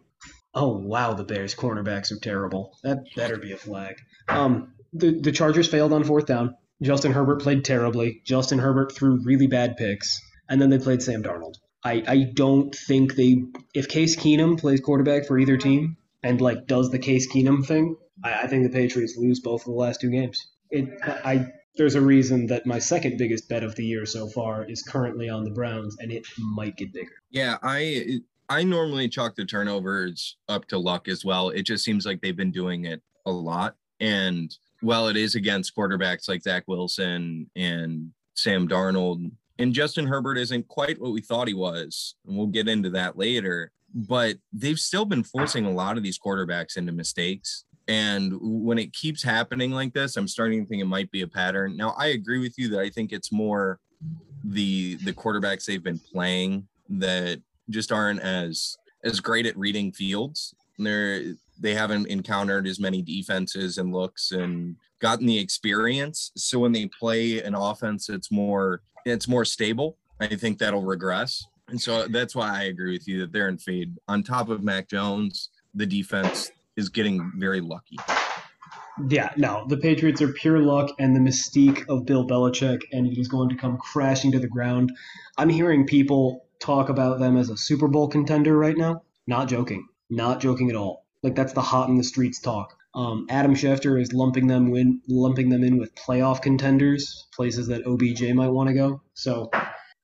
Oh wow, the Bears cornerbacks are terrible. That better be a flag. Um, the the Chargers failed on fourth down. Justin Herbert played terribly. Justin Herbert threw really bad picks, and then they played Sam Darnold. I, I don't think they if Case Keenum plays quarterback for either team and like does the Case Keenum thing, I, I think the Patriots lose both of the last two games. It I there's a reason that my second biggest bet of the year so far is currently on the Browns, and it might get bigger. Yeah, I I normally chalk the turnovers up to luck as well. It just seems like they've been doing it a lot. And while it is against quarterbacks like Zach Wilson and Sam Darnold, and Justin Herbert isn't quite what we thought he was, and we'll get into that later. But they've still been forcing a lot of these quarterbacks into mistakes. And when it keeps happening like this, I'm starting to think it might be a pattern. Now, I agree with you that I think it's more the the quarterbacks they've been playing that just aren't as as great at reading fields. They're they haven't encountered as many defenses and looks and gotten the experience. So when they play an offense it's more it's more stable, I think that'll regress. And so that's why I agree with you that they're in fade. On top of Mac Jones, the defense is getting very lucky. Yeah, no, the Patriots are pure luck and the mystique of Bill Belichick, and is going to come crashing to the ground. I'm hearing people talk about them as a Super Bowl contender right now. Not joking. Not joking at all. Like that's the hot in the streets talk. Um, Adam Schefter is lumping them in, lumping them in with playoff contenders, places that OBJ might want to go. So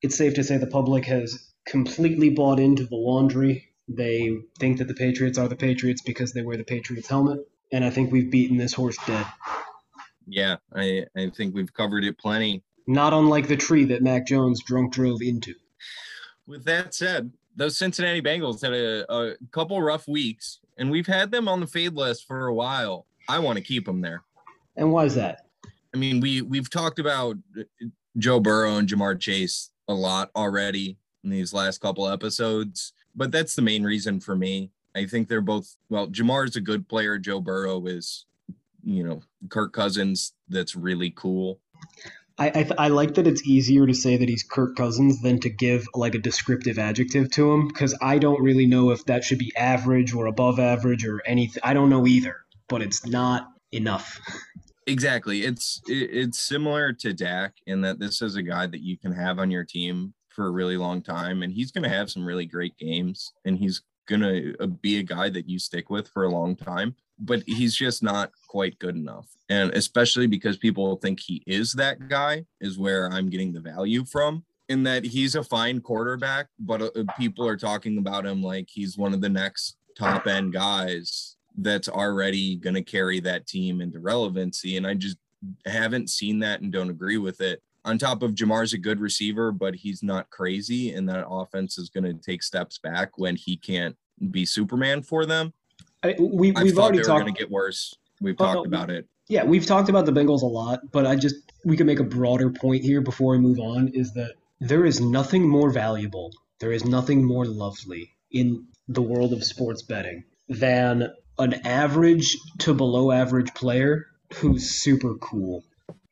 it's safe to say the public has completely bought into the laundry. They think that the Patriots are the Patriots because they wear the Patriots helmet and I think we've beaten this horse dead. Yeah, I, I think we've covered it plenty. Not unlike the tree that Mac Jones drunk drove into. With that said, those Cincinnati Bengals had a, a couple rough weeks, and we've had them on the fade list for a while. I want to keep them there. And why is that? I mean, we we've talked about Joe Burrow and Ja'Marr Chase a lot already in these last couple episodes, but that's the main reason for me. I think they're both well. Ja'Marr is a good player. Joe Burrow is, you know, Kirk Cousins. That's really cool. I I, I like that it's easier to say that he's Kirk Cousins than to give like a descriptive adjective to him because I don't really know if that should be average or above average or anything. I don't know either, but it's not enough. Exactly. It's it, it's similar to Dak in that this is a guy that you can have on your team for a really long time, and he's going to have some really great games, and he's going to be a guy that you stick with for a long time. But he's just not quite good enough, and especially because people think he is that guy, is where I'm getting the value from. In that he's a fine quarterback, but uh, people are talking about him like he's one of the next top end guys that's already going to carry that team into relevancy. And I just haven't seen that and don't agree with it. On top of Ja'Marr's a good receiver, but he's not crazy. And that offense is going to take steps back when he can't be Superman for them. I, we, we've thought already talked. going to get worse. We've Oh, talked oh, no. about it. Yeah, we've talked about the Bengals a lot, but I just we can make a broader point here before we move on is that there is nothing more valuable, there is nothing more lovely in the world of sports betting than an average to below average player who's super cool.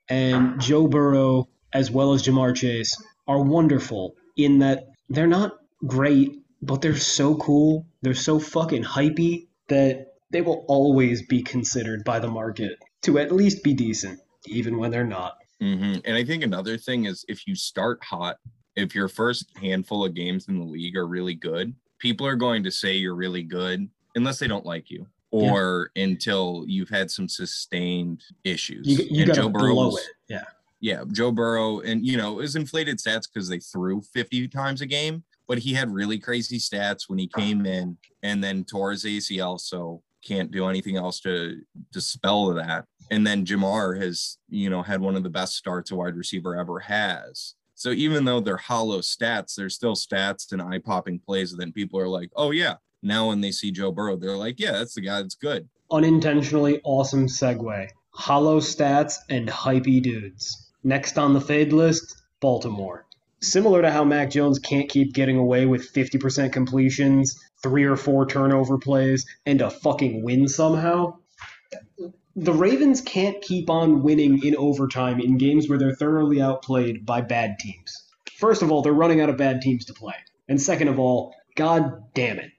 And Joe Burrow as well as Ja'Marr Chase are wonderful in that they're not great, but they're so cool, they're so fucking hypey that they will always be considered by the market to at least be decent, even when they're not. hmm And I think another thing is if you start hot, if your first handful of games in the league are really good, people are going to say you're really good unless they don't like you or until you've had some sustained issues. You, you And gotta Joe blow it. Yeah. Yeah, Joe Burrow, and you know, was inflated stats because they threw 50 times a game, but he had really crazy stats when he came in and then tore his ACL, so can't do anything else to dispel that. And then Ja'Marr has, you know, had one of the best starts a wide receiver ever has. So even though they're hollow stats, they're still stats and eye popping plays. And then people are like, oh, yeah. Now when they see Joe Burrow, they're like, yeah, that's the guy that's good. Unintentionally awesome segue. Hollow stats and hypey dudes. Next on the fade list, Baltimore. Similar to how Mac Jones can't keep getting away with 50% completions, three or four turnover plays, and a fucking win somehow, the Ravens can't keep on winning in overtime in games where they're thoroughly outplayed by bad teams. First of all, they're running out of bad teams to play. And second of all, god damn it.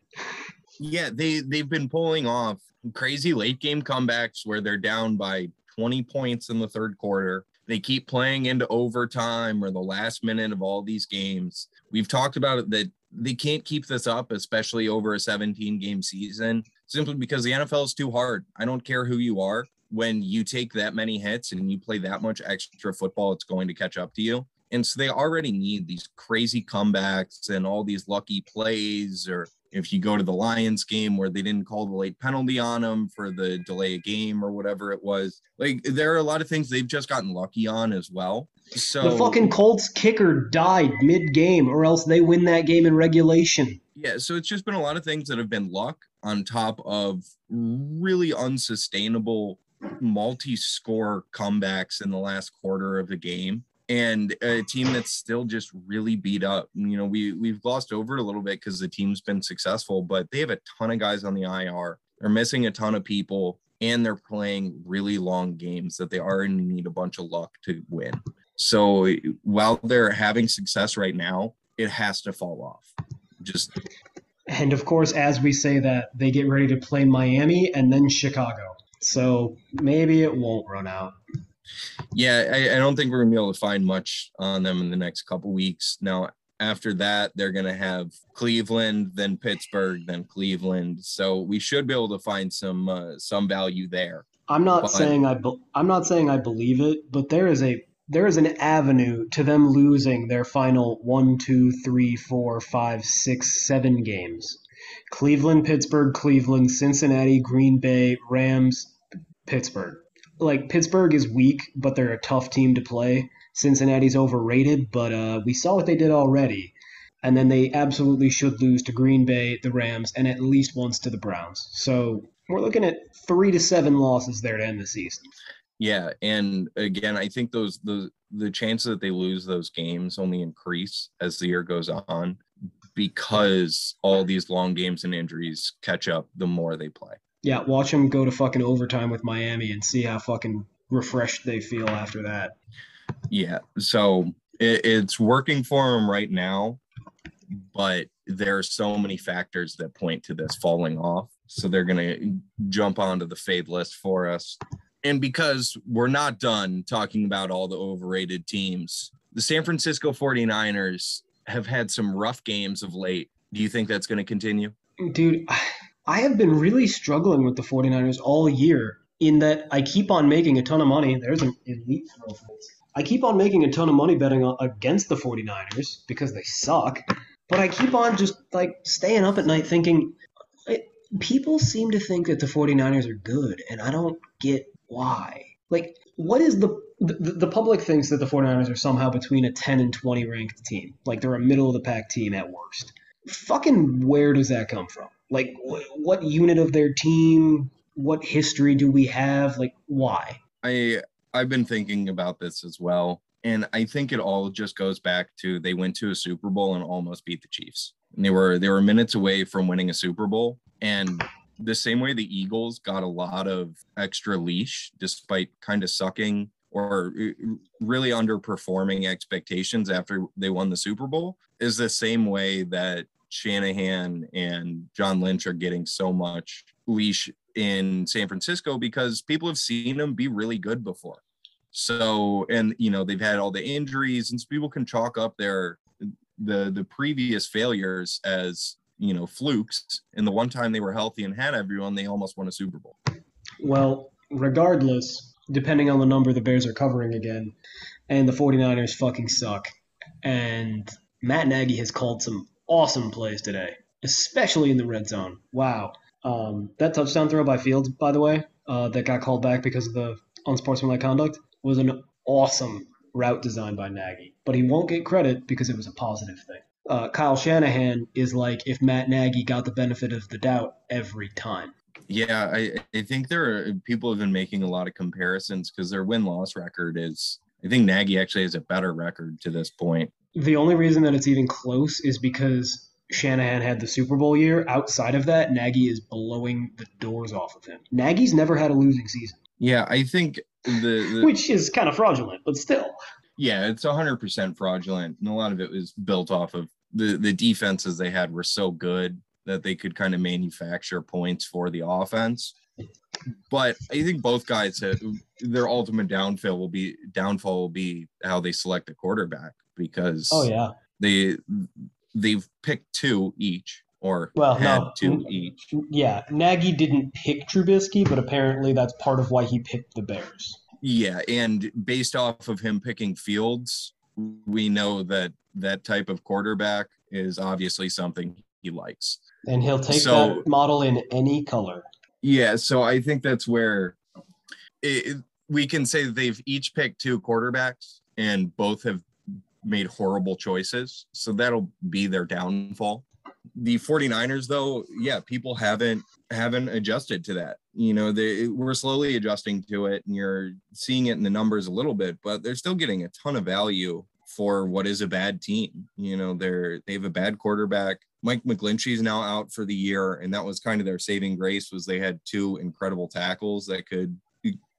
Yeah, they they've been pulling off crazy late game comebacks where they're down by 20 points in the third quarter. They keep playing into overtime or the last minute of all these games. We've talked about it that they can't keep this up, especially over a 17 game season, simply because the NFL is too hard. I don't care who you are. When you take that many hits and you play that much extra football, it's going to catch up to you. And so they already need these crazy comebacks and all these lucky plays. Or if you go to the Lions game where they didn't call the late penalty on them for the delay of game or whatever it was, like there are a lot of things they've just gotten lucky on as well. So The fucking Colts kicker died mid game, or else they win that game in regulation. Yeah, so it's just been a lot of things that have been luck on top of really unsustainable multi-score comebacks in the last quarter of the game and a team that's still just really beat up. You know, we we've glossed over it a little bit because the team's been successful, but they have a ton of guys on the IR. They're missing a ton of people and they're playing really long games that they already need a bunch of luck to win. So while they're having success right now, it has to fall off. Just And of course, as we say that, they get ready to play Miami and then Chicago. So maybe it won't run out. Yeah, I, I don't think we're gonna be able to find much on them in the next couple weeks. Now, after that, they're gonna have Cleveland, then Pittsburgh, then Cleveland. So we should be able to find some uh, some value there. I'm not But- saying I be- I'm not saying I believe it, but there is a there is an avenue to them losing their final one, two, three, four, five, six, seven games. Cleveland, Pittsburgh, Cleveland, Cincinnati, Green Bay, Rams, Pittsburgh. Like Pittsburgh is weak, but they're a tough team to play. Cincinnati's overrated, but uh, we saw what they did already. And then they absolutely should lose to Green Bay, the Rams, and at least once to the Browns. So we're looking at three to seven losses there to end the season. Yeah, and again, I think those the the chances that they lose those games only increase as the year goes on because all these long games and injuries catch up the more they play. Yeah, watch them go to fucking overtime with Miami and see how fucking refreshed they feel after that. Yeah, so it, it's working for them right now, but there are so many factors that point to this falling off. So they're gonna jump onto the fade list for us, And because we're not done talking about all the overrated teams, the San Francisco 49ers have had some rough games of late. Do you think that's going to continue? Dude, I have been really struggling with the 49ers all year in that I keep on making a ton of money. There's an elite. I keep on making a ton of money betting against the 49ers because they suck. But I keep on just like staying up at night thinking people seem to think that the 49ers are good and I don't get why. Like what is the the, the public thinks that the 49ers are somehow between a 10 and 20 ranked team. Like they're a middle of the pack team at worst. Fucking where does that come from? Like wh- what unit of their team? What history do we have? Like why? I I've been thinking about this as well. And I think it all just goes back to they went to a Super Bowl and almost beat the Chiefs. And they were they were minutes away from winning a Super Bowl. And the same way the Eagles got a lot of extra leash despite kind of sucking or uh, really underperforming expectations after they won the Super Bowl is the same way that Shanahan and John Lynch are getting so much leash in San Francisco because people have seen them be really good before. So, and you know, they've had all the injuries, and so people can chalk up their the the previous failures as you know flukes. And the one time they were healthy and had everyone, they almost won a Super Bowl. Well, regardless, depending on the number the Bears are covering again, and the 49ers fucking suck. And Matt Nagy has called some awesome plays today, especially in the red zone. Wow. Um, that touchdown throw by Fields, by the way, uh, that got called back because of the unsportsmanlike conduct, was an awesome route design by Nagy. But he won't get credit because it was a positive thing. Uh, Kyle Shanahan is like if Matt Nagy got the benefit of the doubt every time. Yeah, I, I think there are people have been making a lot of comparisons because their win loss record is. I think Nagy actually has a better record to this point. The only reason that it's even close is because Shanahan had the Super Bowl year. Outside of that, Nagy is blowing the doors off of him. Nagy's never had a losing season, Yeah, I think the, the which is kind of fraudulent, but still. yeah, it's hundred percent fraudulent, and a lot of it was built off of the the defenses they had were so good that they could kind of manufacture points for the offense. But I think both guys have their ultimate downfall will be downfall will be how they select a quarterback because Oh yeah. they they've picked two each or Well, had no. two each. Yeah, Nagy didn't pick Trubisky, but apparently that's part of why he picked the Bears. Yeah, and based off of him picking Fields, we know that that type of quarterback is obviously something he likes. And he'll take So- that model in any color. Yeah, so I think that's where it, we can say they've each picked two quarterbacks and both have made horrible choices. So that'll be their downfall. The 49ers though, yeah, people haven't haven't adjusted to that. You know, they we're slowly adjusting to it and you're seeing it in the numbers a little bit, but they're still getting a ton of value for what is a bad team. You know, they're they have a bad quarterback. Mike McGlinchey is now out for the year, and that was kind of their saving grace was they had two incredible tackles that could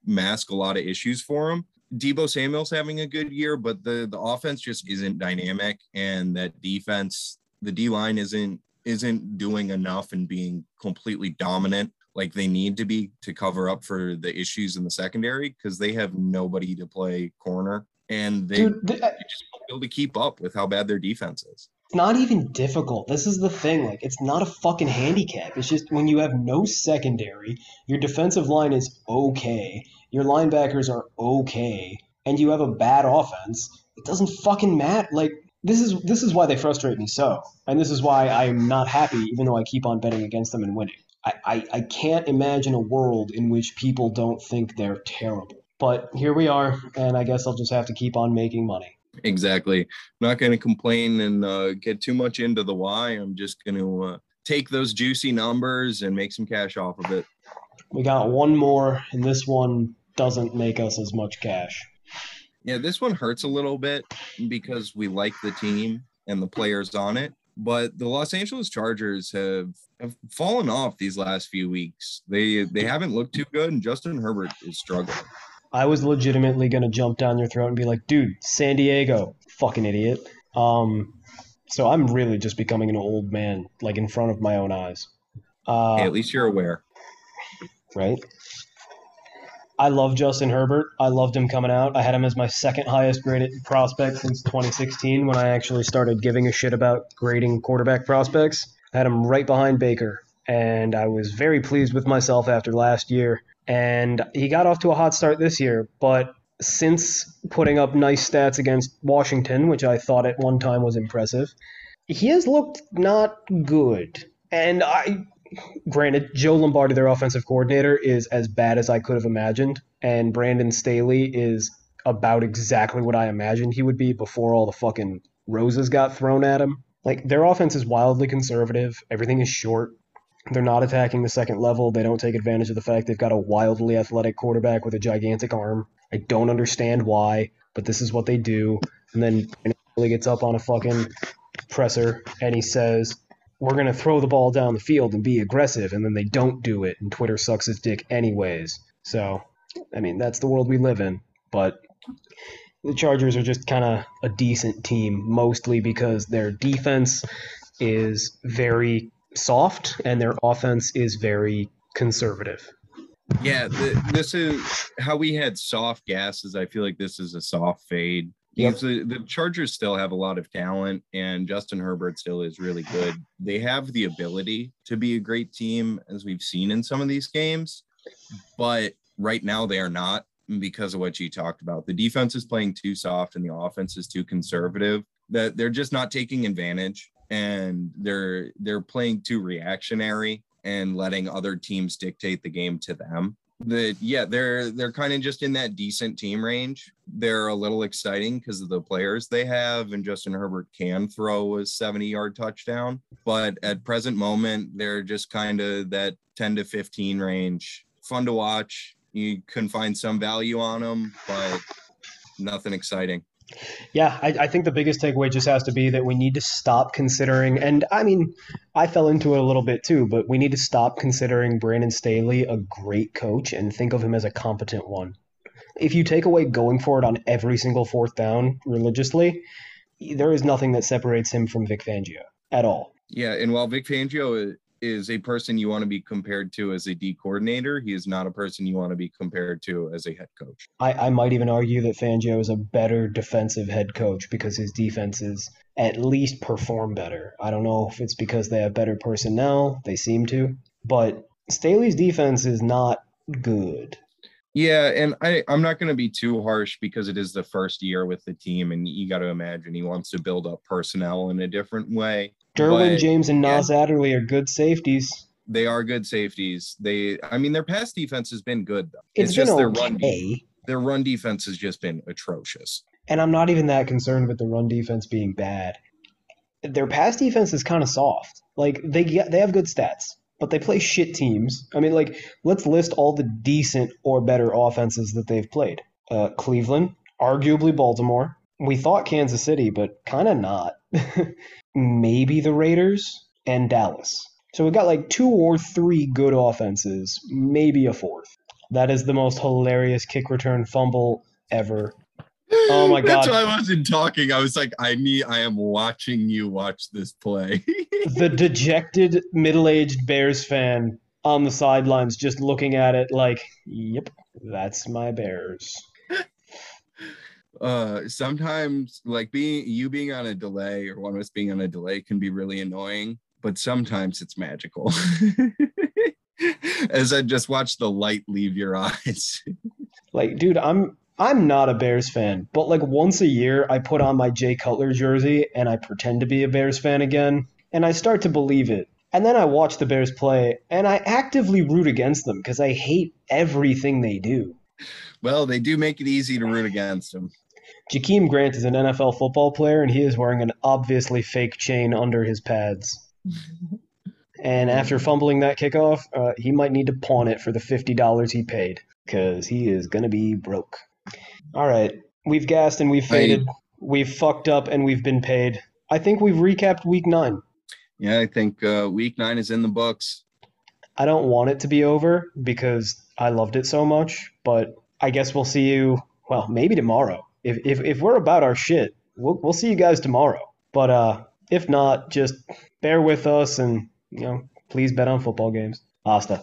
mask a lot of issues for them. Deebo Samuel's having a good year, but the the offense just isn't dynamic, and that defense, the D line isn't isn't doing enough and being completely dominant like they need to be to cover up for the issues in the secondary because they have nobody to play corner and they, Dude, th- they uh just won't be able to keep up with how bad their defense is. It's not even difficult. This is the thing. Like, it's not a fucking handicap. It's just when you have no secondary, your defensive line is okay, your linebackers are okay, and you have a bad offense. It doesn't fucking matter. Like, this is this is why they frustrate me so, and this is why I'm not happy, even though I keep on betting against them and winning. I, I, I can't imagine a world in which people don't think they're terrible. But here we are, and I guess I'll just have to keep on making money. Exactly. not going to complain and uh, get too much into the why. I'm just going to uh, take those juicy numbers and make some cash off of it. We got one more, and this one doesn't make us as much cash. Yeah, this one hurts a little bit because we like the team and the players on it. But the Los Angeles Chargers have, have fallen off these last few weeks. They they haven't looked too good, and Justin Herbert is struggling. I was legitimately gonna jump down your throat and be like, "Dude, San Diego, fucking idiot." Um, so I'm really just becoming an old man, like in front of my own eyes. Uh, Hey, at least you're aware. right? I love Justin Herbert. I loved him coming out. I had him as my second highest graded prospect since 2016 when I actually started giving a shit about grading quarterback prospects. I had him right behind Baker, and I was very pleased with myself after last year. And he got off to a hot start this year, but since putting up nice stats against Washington, which I thought at one time was impressive, he has looked not good. And I, granted, Joe Lombardi, their offensive coordinator, is as bad as I could have imagined, and Brandon Staley is about exactly what I imagined he would be before all the fucking roses got thrown at him. Like their offense is wildly conservative. Everything is short. They're not attacking the second level. They don't take advantage of the fact they've got a wildly athletic quarterback with a gigantic arm. I don't understand why, but this is what they do. And then Billy gets up on a fucking presser and he says, We're going to throw the ball down the field and be aggressive. And then they don't do it. And Twitter sucks his dick anyways. So, I mean, that's the world we live in. But the Chargers are just kind of a decent team, mostly because their defense is very soft and their offense is very conservative. Yeah, the, this is how we had soft gases. I feel like this is a soft fade. Yep. The, the Chargers still have a lot of talent, and Justin Herbert still is really good. They have the ability to be a great team, as we've seen in some of these games, but right now they are not because of what you talked about. The defense is playing too soft, and the offense is too conservative. That they're just not taking advantage, and they're they're playing too reactionary and letting other teams dictate the game to them. that yeah, they're they're kind of just in that decent team range. They're a little exciting because of the players they have, and Justin Herbert can throw a 70-yard touchdown. But at present moment, they're just kind of that 10 to 15 range. Fun to watch. You can find some value on them, but nothing exciting. Yeah, I, I, think the biggest takeaway just has to be that we need to stop considering, and I mean, I fell into it a little bit too, but we need to stop considering Brandon Staley a great coach and think of him as a competent one. If you take away going for it on every single fourth down religiously, there is nothing that separates him from Vic Fangio at all. Yeah, and while Vic Fangio is a person you want to be compared to as a D coordinator. He is not a person you want to be compared to as a head coach. I, I might even argue that Fangio is a better defensive head coach because his defenses at least perform better. I don't know if it's because they have better personnel, they seem to, but Staley's defense is not good. Yeah, and I, I'm not going to be too harsh because it is the first year with the team, and you got to imagine he wants to build up personnel in a different way. Derwin but, James and Nas yeah, Adderley are good safeties. They are good safeties. They, I mean, their pass defense has been good though. It's, it's just okay. their run. Their run defense has just been atrocious. And I'm not even that concerned with the run defense being bad. Their pass defense is kind of soft. Like they get, they have good stats but they play shit teams. I mean, like, let's list all the decent or better offenses that they've played. Uh, Cleveland, arguably Baltimore. We thought Kansas City, but kind of not. Maybe the Raiders and Dallas. So we've got like two or three good offenses, maybe a fourth. That is the most hilarious kick return fumble ever. Oh my god! That's why I wasn't talking. I was like, I need. I am watching you watch this play. the dejected middle-aged Bears fan on the sidelines, just looking at it like, "Yep, that's my Bears." Uh, sometimes, like being you being on a delay or one of us being on a delay can be really annoying, but sometimes it's magical. As I just watch the light leave your eyes. like, dude, I'm I'm not a Bears fan, but like once a year, I put on my Jay Cutler jersey and I pretend to be a Bears fan again, and I start to believe it. And then I watch the Bears play, and I actively root against them because I hate everything they do. Well, they do make it easy to root against them. Jakeem Grant is an NFL football player, and he is wearing an obviously fake chain under his pads. and after fumbling that kickoff, uh, he might need to pawn it for the $50 he paid because he is going to be broke. All right. We've gassed and we've faded. We've fucked up and we've been paid. I think we've recapped week nine. Yeah, I think uh, week nine is in the books. I don't want it to be over because I loved it so much, but I guess we'll see you, well, maybe tomorrow. If, if, if we're about our shit, we'll, we'll see you guys tomorrow. But uh, if not, just bear with us and, you know, please bet on football games. Hasta.